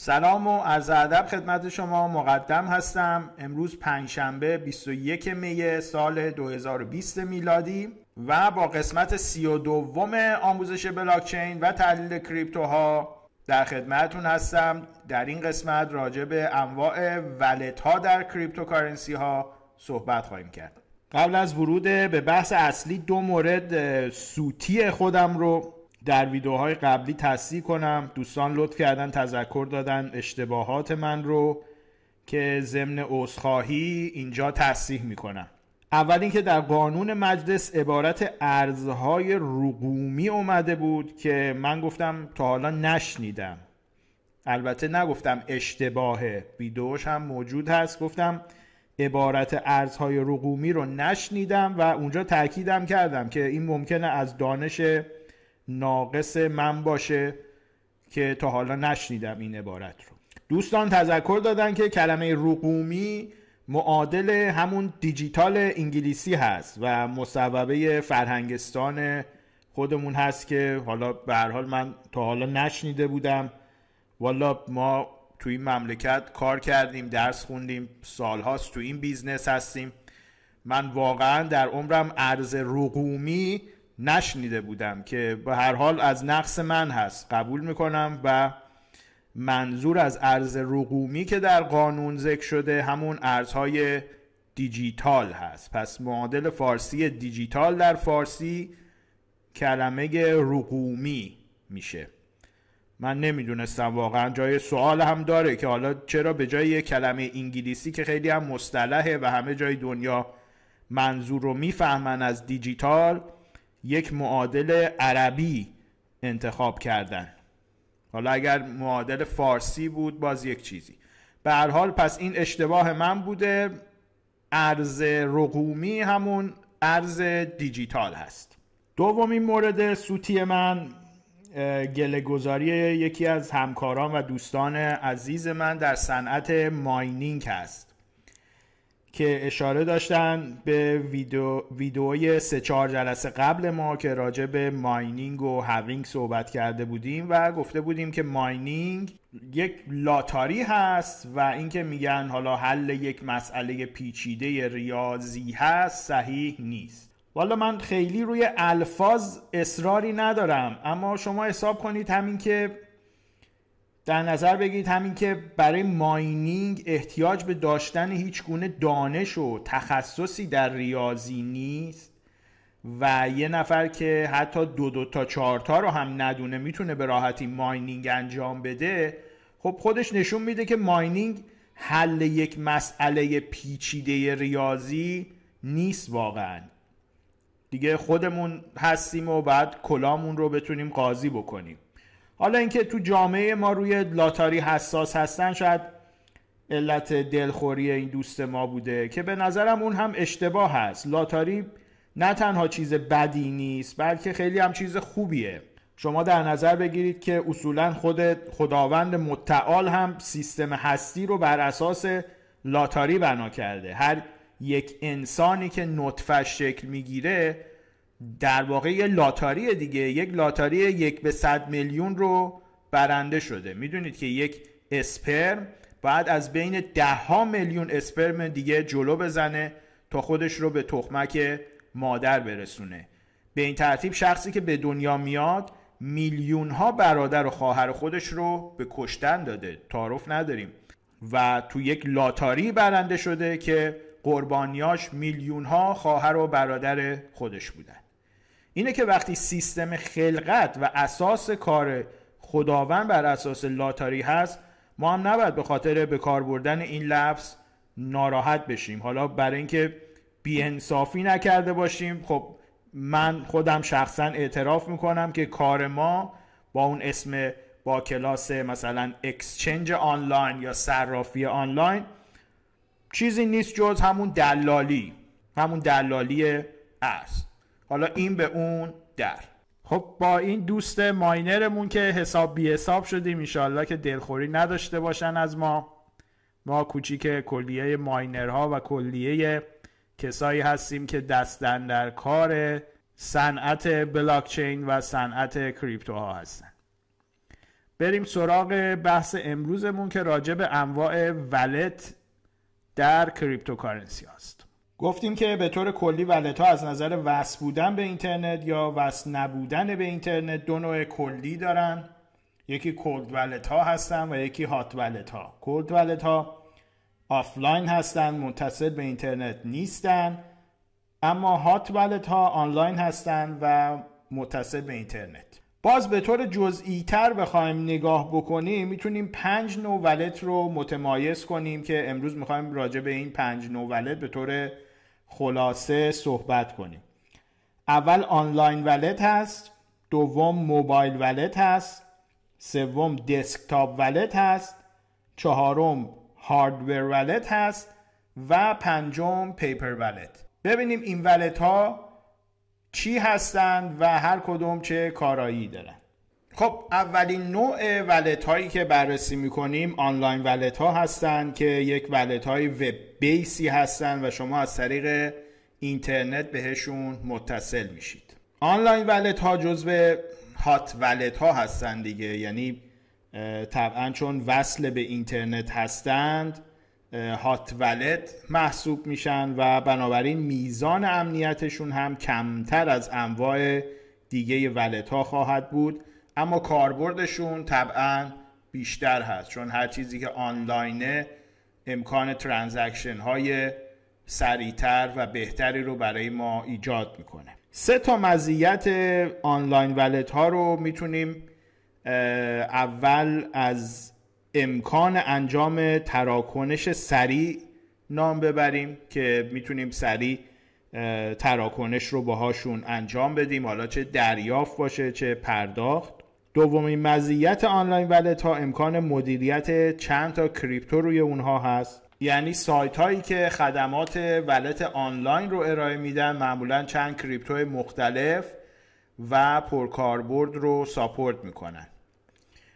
سلام و عرض ادب خدمت شما. مقدم هستم. امروز پنجشنبه 21 می سال 2020 میلادی و با قسمت سی و دوم آموزش بلاکچین و تحلیل crypto ها در خدمتون هستم. در این قسمت راجع به انواع wallet ها در cryptocurrency ها صحبت خواهیم کرد. قبل از ورود به بحث اصلی دو مورد سوتی خودم رو در ویدیوهای قبلی تصدیح کنم دوستان لطف کردن تذکر دادن اشتباهات من رو که ضمن عذرخواهی اینجا تصحیح می‌کنم. اول اینکه در قانون مجلس عبارت ارزهای رقومی اومده بود که من گفتم تا حالا نشنیدم. البته نگفتم اشتباهه ویدیوش هم موجود هست. گفتم عبارت ارزهای رقومی رو نشنیدم و اونجا تاکیدم کردم که این ممکنه از دانش ناقص من باشه که تا حالا نشنیدم این عبارت رو. دوستان تذکر دادن که کلمه رقومی معادل همون دیجیتال انگلیسی هست و مصوبه فرهنگستان خودمون هست که حالا به هر حال من تا حالا نشنیده بودم. والا ما تو این مملکت کار کردیم درس خوندیم سالهاست تو این business هستیم. من واقعا در عمرم ارز رقومی نشنیده بودم که به هر حال از نقص من هست. قبول می‌کنم و منظور از ارز رقومی که در قانون ذکر شده همون ارزهای دیجیتال هست. پس معادل فارسی دیجیتال در فارسی کلمه رقومی میشه. من نمی‌دونستم واقعا جای سوال هم داره که حالا چرا به جای کلمه انگلیسی که خیلی هم مصطلحه و همه جای دنیا منظور رو می‌فهمن از دیجیتال یک معادل عربی انتخاب کردن. حالا اگر معادل فارسی بود باز یک چیزی. به هر حال پس این اشتباه من بوده. ارز رقومی همون ارز دیجیتال هست. دومین مورد سوتی من گله گذاری یکی از همکاران و دوستان عزیز من در صنعت ماینینگ هست. که اشاره داشتن به ویدیو ویدیوی سه چهار جلسه قبل ما که راجع به mining و halving صحبت کرده بودیم و گفته بودیم که mining یک لاتاری هست و اینکه میگن حالا حل یک مسئله پیچیده ریاضی هست صحیح نیست. والا من خیلی روی الفاظ اصراری ندارم اما شما حساب کنید همین که در نظر بگیرید همین که برای mining احتیاج به داشتن هیچ گونه دانش و تخصصی در ریاضی نیست و یه نفر که حتی دو دو تا چهار تا رو هم ندونه می‌تونه به راحتی ماینینگ انجام بده خب خودش نشون میده که ماینینگ حل یک مسئله پیچیده ریاضی نیست واقعا. دیگه خودمون هستیم و بعد کلامون رو بتونیم قاضی بکنیم. حالا اینکه تو جامعه ما روی لاتاری حساس هستن شاید علت دلخوری این دوست ما بوده که به نظرم اون هم اشتباه هست. لاتاری نه تنها چیز بدی نیست بلکه خیلی هم چیز خوبیه. شما در نظر بگیرید که اصولا خود خداوند متعال هم سیستم هستی رو بر اساس لاتاری بنا کرده. هر یک انسانی که نطفش شکل می‌گیره در واقع یه لاتاری دیگه یک لاتاری یک به صد میلیون رو برنده شده. می‌دونید که یک اسپرم باید از بین ده ها میلیون اسپرم دیگه جلو بزنه تا خودش رو به تخمک مادر برسونه. به این ترتیب شخصی که به دنیا میاد میلیون ها برادر و خواهر خودش رو به کشتن داده. تعارف نداریم. و تو یک لاتاری برنده شده که قربانیاش میلیون ها خواهر و برادر خودش بودن. اینه که وقتی سیستم خلقت و اساس کار خداوند بر اساس لاتاری هست ما هم نباید به خاطر به کار بردن این لفظ ناراحت بشیم. حالا برای اینکه بیانصافی نکرده باشیم خب من خودم شخصا اعتراف می‌کنم که کار ما با اون اسم با کلاس مثلا اکسچنج آنلاین یا صرافی آنلاین چیزی نیست جز همون دلالی. همون دلالی است. حالا این به اون در. خب با این دوست ماینرمون که حساب بی حساب شدیم ایشالله که دلخوری نداشته باشن از ما. ما کوچیک کلیه ماینرها و کلیه کسایی هستیم که دست اندر کار صنعت بلاکچین و صنعت کریپتوها هستن. بریم سراغ بحث امروزمون که راجع به انواع wallet در cryptocurrency هست گفتیم که به طور کلی wallet ها از نظر وصل بودن به اینترنت یا وصل نبودن به اینترنت دو نوع کلی دارن. یکی cold wallet ها هستن و یکی hot wallet ها. cold wallet ها آفلاین هستن متصل به اینترنت نیستن اما hot wallet ها آنلاین هستن و متصل به اینترنت. باز به طور جزئی تر بخوایم نگاه بکنیم می‌تونیم پنج نوع wallet رو متمایز کنیم که امروز می‌خوایم راجع به این پنج نوع wallet به طور خلاصه صحبت کنیم. اول آنلاین ولت هست دوم موبایل ولت هست سوم دسکتاپ ولت هست چهارم هاردور ولت هست و پنجم پیپر ولت ببینیم این ولت ها چی هستند و هر کدوم چه کارایی دارن. خب اولین نوع ولت هایی که بررسی می‌کنیم آنلاین ولت ها هستند که یک ولت های وب بیسی هستند و شما از طریق اینترنت بهشون متصل میشید. آنلاین ولت ها جزو هات ولت ها هستند دیگه یعنی طبعا چون وصل به اینترنت هستند هات ولت محسوب میشن و بنابراین میزان امنیتشون هم کمتر از انواع دیگه ولت ها خواهد بود. اما کاربردشون طبعا بیشتر هست چون هر چیزی که آنلاینه امکان ترانزکشن های سریعتر و بهتری رو برای ما ایجاد می‌کنه. سه تا مزیت آنلاین ولت ها رو می‌تونیم اول از امکان انجام تراکنش سریع نام ببریم که می‌تونیم سریع تراکنش رو باهاشون انجام بدیم. حالا چه دریافت باشه چه پرداخت. دومین مزیت آنلاین ولت ها امکان مدیریت چند تا کریپتو روی اونها هست. یعنی سایت هایی که خدمات ولت آنلاین رو ارائه میدن معمولا چند کریپتو مختلف و پرکاربرد رو ساپورت می‌کنن.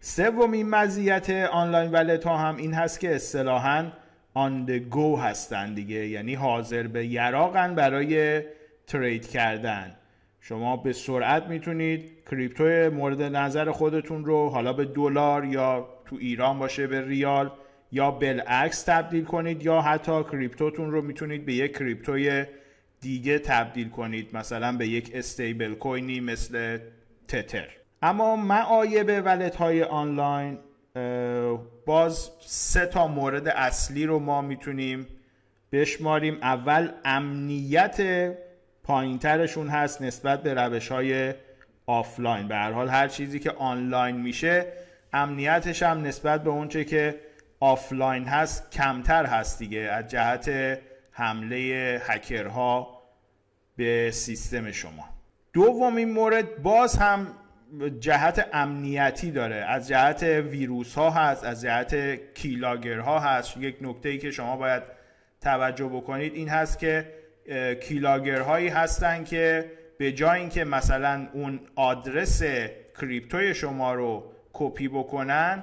سومین مزیت آنلاین ولت ها هم این هست که اصطلاحا آن گو هستن دیگه. یعنی حاضر به یراقن برای ترید کردن. شما به سرعت می‌تونید کریپتو مورد نظر خودتون رو حالا به دلار یا تو ایران باشه به ریال یا بالعکس تبدیل کنید یا حتی کریپتوتون رو می‌تونید به یک کریپتوی دیگه تبدیل کنید مثلا به یک استیبل کوینی مثل تتر. اما معایب ولت های آنلاین باز سه تا مورد اصلی رو ما می‌تونیم بشماریم. اول امنیت پایینترشون هست نسبت به روش های آفلاین. به هر حال هر چیزی که آنلاین میشه امنیتش هم نسبت به اونچه که آفلاین هست کمتر هست دیگه. از جهت حمله هکرها به سیستم شما. دومین مورد باز هم جهت امنیتی داره. از جهت ویروس ها هست از جهت keylogger ها هست. یک نکته ای که شما باید توجه بکنید این هست که keylogger هایی هستن که به جای اینکه مثلا اون آدرس کریپتوی شما رو کپی بکنن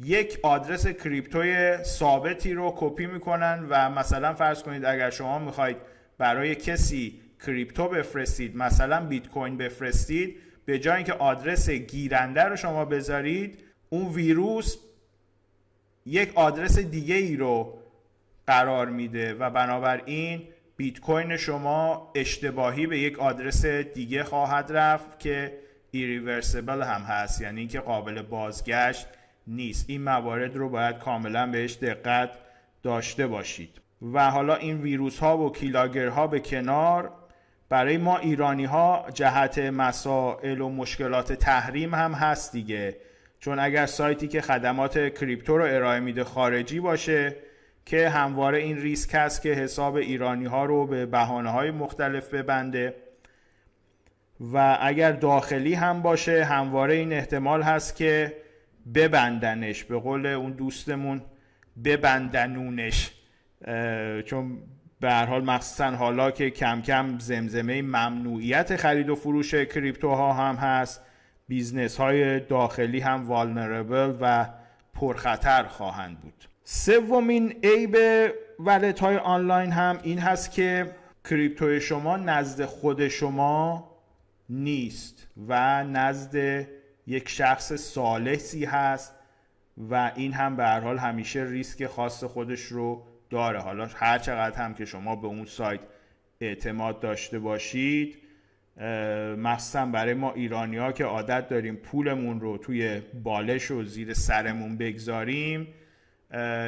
یک آدرس کریپتوی ثابتی رو کپی می‌کنن و مثلا فرض کنید اگر شما می‌خواید برای کسی کریپتو بفرستید مثلا بیت کوین بفرستید به جای اینکه آدرس گیرنده رو شما بذارید اون ویروس یک آدرس دیگه ای رو قرار میده و بنابراین بیت کوین شما اشتباهی به یک آدرس دیگه خواهد رفت که irreversible هم هست یعنی اینکه قابل بازگشت نیست. این موارد رو باید کاملا بهش دقت داشته باشید. و حالا این ویروس ها و keylogger ها به کنار برای ما ایرانی ها جهت مسائل و مشکلات تحریم هم هست دیگه. چون اگر سایتی که خدمات کریپتو رو ارائه میده خارجی باشه که همواره این ریسک هست که حساب ایرانی ها رو به بحانه های مختلف ببنده. و اگر داخلی هم باشه همواره این احتمال هست که ببندنش به قول اون دوستمون ببندنونش. چون به هر حال مخصوصا حالا که کم کم زمزمه ممنوعیت خرید و فروش کریپتوها هم هست business های داخلی هم vulnerable و پرخطر خواهند بود. سومین عیب wallet های آنلاین هم این هست که کریپتو شما نزد خود شما نیست و نزد یک شخص ثالثی هست و این هم به هر حال همیشه ریسک خاص خودش رو داره. حالا هر چقدر هم که شما به اون سایت اعتماد داشته باشید مخصوصا برای ما ایرانی ها که عادت داریم پولمون رو توی بالش و زیر سرمون بگذاریم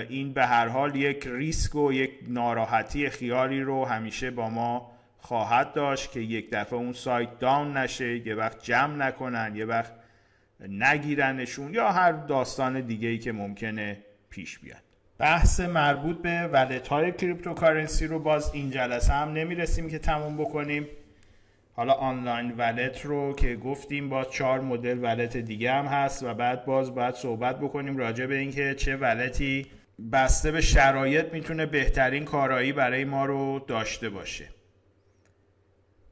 این به هر حال یک ریسک و یک ناراحتی خیالی رو همیشه با ما خواهد داشت که یک دفعه اون سایت down نشه یه وقت جمع نکنن یه وقت نگیرنشون یا هر داستان دیگه ای که ممکنه پیش بیاد. بحث مربوط به wallet های cryptocurrency رو باز این جلسه هم نمی‌رسیم که تموم بکنیم. حالا online wallet رو که گفتیم با چهار مدل wallet دیگه هم هست و بعد باز باید صحبت بکنیم راجع به اینکه چه wallet ی بسته به شرایط می‌تونه بهترین کارایی برای ما رو داشته باشه.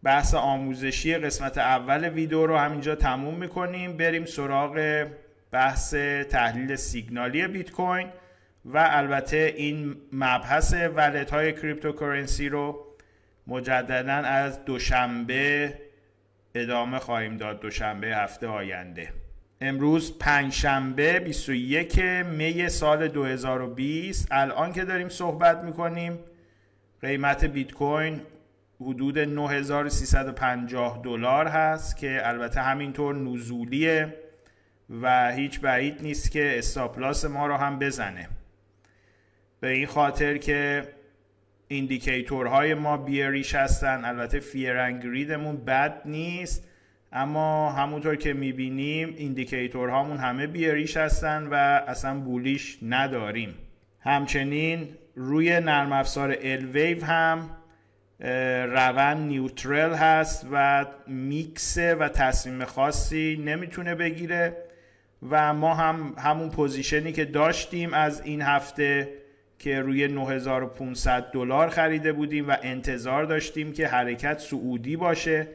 بحث آموزشی قسمت اول ویدیو رو همینجا تموم می‌کنیم. بریم سراغ بحث تحلیل سیگنالی بیت کوین و البته این مبحث wallet های cryptocurrency رو مجددا از دوشنبه ادامه خواهیم داد دوشنبه هفته آینده. امروز پنجشنبه 21 می سال 2020 الان که داریم صحبت می‌کنیم قیمت بیت کوین حدود 9350 دلار هست که البته همینطور نزولیه و هیچ بعید نیست که استاپلاس ما رو هم بزنه. به این خاطر که indicator های ما bearish هستن. البته fear and greed مون بد نیست. اما همونطور که می‌بینیم indicator هامون همه bearish هستن و اصلا bullish نداریم. همچنین روی نرم افزار Elwave هم روند neutral هست و میکسه و تصمیم خاصی نمی‌تونه بگیره. و ما هم همون پوزیشنی که داشتیم از این هفته که روی 9500 دلار خریده بودیم و انتظار داشتیم که حرکت سعودی باشه.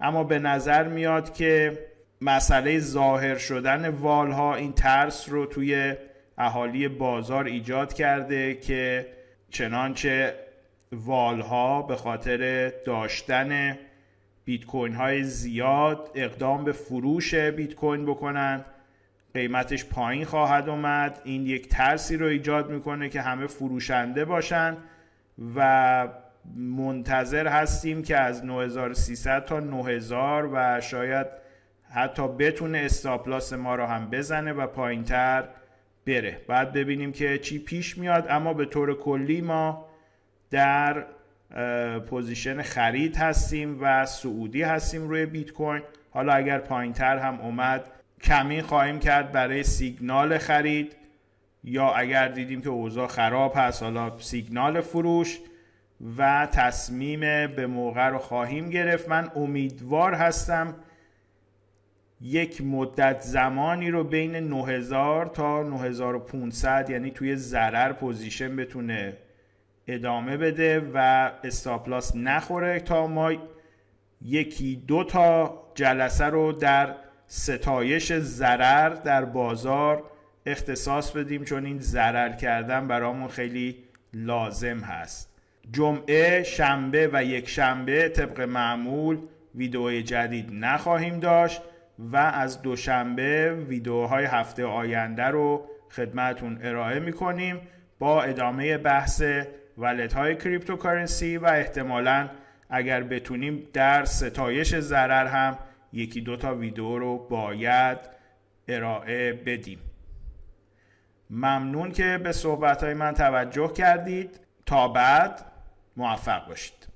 اما به نظر میاد که مسئله ظاهر شدن والها این ترس رو توی اهالی بازار ایجاد کرده که چنانچه والها به خاطر داشتن بیت کوین های زیاد اقدام به فروش بیت کوین بکنن. قیمتش پایین خواهد اومد. این یک ترسی رو ایجاد می‌کنه که همه فروشنده باشن و منتظر هستیم که از 9300 تا 9000 و شاید حتی بتونه استاپلاس ما رو هم بزنه و پایینتر بره. بعد ببینیم که چی پیش میاد. اما به طور کلی ما در position خرید هستیم و صعودی هستیم روی بیت کوین. حالا اگر پایینتر هم اومد کمین خواهیم کرد برای سیگنال خرید یا اگر دیدیم که اوضاع خراب هست حالا سیگنال فروش و تصمیم به موقع رو خواهیم گرفت. من امیدوار هستم یک مدت زمانی رو بین 9000 تا 9500 یعنی توی ضرر position بتونه ادامه بده و استاپلاس نخوره تا ما یکی دو تا جلسه رو در ستایش ضرر در بازار اختصاص بدیم چون این ضرر کردن برامون خیلی لازم هست. جمعه شنبه و یک شنبه طبق معمول ویدیو جدید نخواهیم داشت و از دوشنبه ویدیوهای هفته آینده رو خدمتون ارائه می‌کنیم با ادامه بحث ولت های کریپتوکارنسی و احتمالا اگر بتونیم در ستایش ضرر هم یکی دو تا ویدیو رو باید ارائه بدیم. ممنون که به صحبت من توجه کردید. تا بعد موفق باشید.